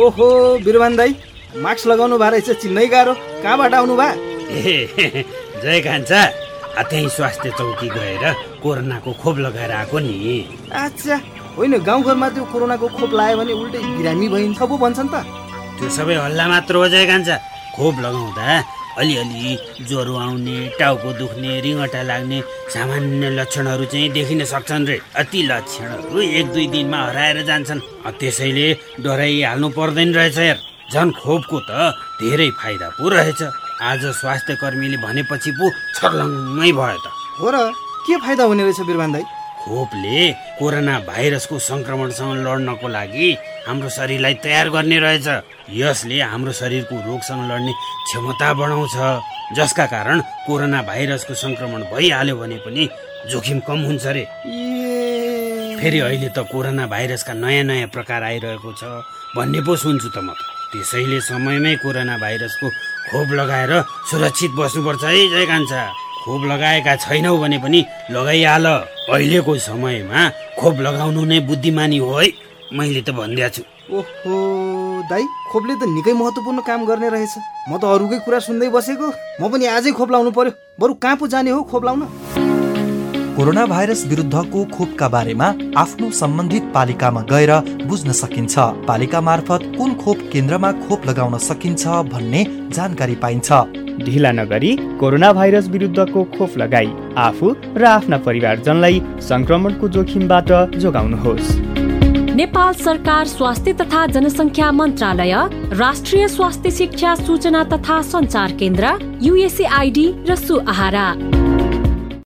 ओहो बिरबान दाई मास्क लगाउनु भए रहेछ चिन्नै गाह्रो। कहाँबाट आउनु भा? ए जय कान्छा। आ, त्यहीँ स्वास्थ्य चौकी गएर कोरोनाको खोप लगाएर आएको नि। अच्छा होइन गाउँघरमा त्यो कोरोनाको खोप लगायो भने उल्टै बिरामी भइन्छ पो भन्छन् त। त्यो सबै हल्ला मात्र हो जय कान्छा। खोप लगाउँदा अलिअलि ज्वरो आउने टाउको दुख्ने रिङटा लाग्ने सामान्य लक्षणहरू चाहिँ देखिन सक्छन् रे। अति लक्षणहरू एक दुई दिनमा हराएर जान्छन्। त्यसैले डराइहाल्नु पर्दैन रहेछ यार। झन् खोपको त धेरै फाइदा पो रहेछ। आज स्वास्थ्य कर्मीले भनेपछि पो छर्लङ्गै भयो त। हो र के फाइदा हुने रहेछ बिरबान दाई? खोपले कोरोना भाइरसको सङ्क्रमणसँग लड्नको लागि हाम्रो शरीरलाई तयार गर्ने रहेछ। यसले हाम्रो शरीरको रोगसँग लड्ने क्षमता बढाउँछ। जसका कारण कोरोना भाइरसको सङ्क्रमण भइहाल्यो भने पनि जोखिम कम हुन्छ रे। ए फेरि अहिले त कोरोना भाइरसका नयाँ नयाँ प्रकार आइरहेको छ भन्ने पो सुन्छु त म। त त्यसैले समयमै कोरोना भाइरसको खोप लगाएर सुरक्षित बस्नुपर्छ है जय कान्छा खोप लगाएका छैनौ भने पनि लगाइहाल। अहिलेको समयमा खोप लगाउनु नै बुद्धिमानी हो है। मैले त भनिदिएको छु। ओहो दाई खोपले त निकै महत्त्वपूर्ण काम गर्ने रहेछ। म त अरूकै कुरा सुन्दै बसेको। म पनि आजै खोप लाउनु पर्यो। बरु कहाँ पो जाने हो खोप लाउन? कोरोना भाइरस विरुद्धको खोपका बारेमा आफ्नो सम्बन्धित पालिकामा गएर बुझ्न सकिन्छ। पालिका मार्फत कुन खोप केन्द्रमा खोप लगाउन सकिन्छ भन्ने जानकारी पाइन्छ। ढिला नगरी कोरोना भाइरस विरुद्धको खोप लगाई आफू र आफ्ना परिवारजनलाई संक्रमणको जोखिमबाट जोगाउनुहोस्। नेपाल सरकार स्वास्थ्य तथा जनसङ्ख्या मन्त्रालय राष्ट्रिय स्वास्थ्य शिक्षा सूचना तथा सञ्चार केन्द्र युएसएआइडी र सुआहारा।